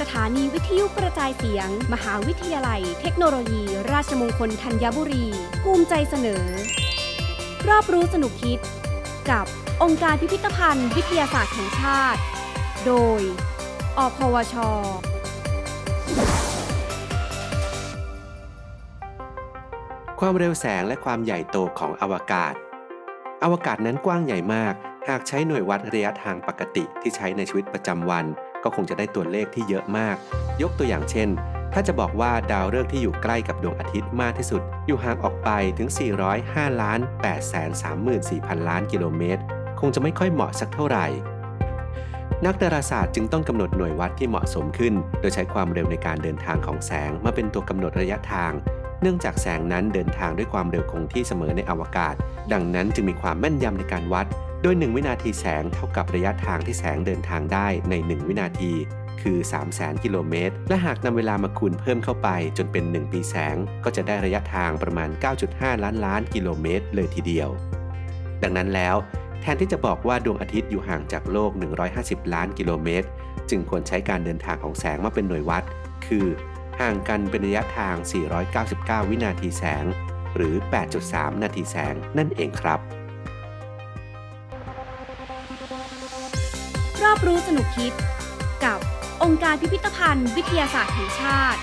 สถานีวิทยุกระจายเสียง มหาวิทยาลัย เทคโนโลยี ราชมงคลธัญบุรี ภูมิใจเสนอ รอบรู้สนุกคิด กับองค์การพิพิธภัณฑ์ วิทยาศาสตร์แห่งชาติ โดย อพวช ความเร็วแสงและความใหญ่โตของอวกาศ อวกาศนั้นกว้างใหญ่มาก หากใช้หน่วยวัดระยะทางปกติที่ใช้ในชีวิตประจำวัน ก็คงจะได้ตัวเลขที่เยอะมาก ยกตัวอย่างเช่น ถ้าจะบอกว่าดาวฤกษ์ที่อยู่ใกล้กับดวงอาทิตย์มากที่สุด อยู่ห่างออกไปถึง 405ล้าน8 3 4 0 0 0 ล้านกิโลเมตร คงจะไม่ค่อยเหมาะสักเท่าไหร่ นักดาราศาสตร์จึงต้องกำหนดหน่วยวัดที่เหมาะสมขึ้น โดยใช้ความเร็วในการเดินทางของแสงมาเป็นตัวกำหนดระยะทางเนื่องจากแสงนั้นเดินทางด้วยความเร็วคงที่เสมอในอวกาศ ดังนั้นจึงมีความแม่นยำในการวัด โดย 1 วินาทีแสงเท่ากับระยะทางที่แสงเดินทางได้ใน 1 วินาที คือ 3 0 0แสนกิโลเมตร และหากนำเวลามาคูณเพิ่มเข้าไปจนเป็น 1 ปีแสง ก็จะได้ระยะทางประมาณ 9.5 ล้านล้านกิโลเมตร เลยทีเดียว ดังนั้นแล้ว แทนที่จะบอกว่าดวงอาทิตย์อยู่ห่างจากโลก 150 ล้านกิโลเมตร จึงควรใช้การเดินทางของแสงมาเป็นหน่วยวัด คือ ห่างกันเป็นระยะทาง 499 วินาทีแสง หรือ 8.3 นาทีแสง นั่นเองครับ รอบรู้สนุกคิด กับองค์การพิพิธภัณฑ์ วิทยาศาสตร์แห่งชาติ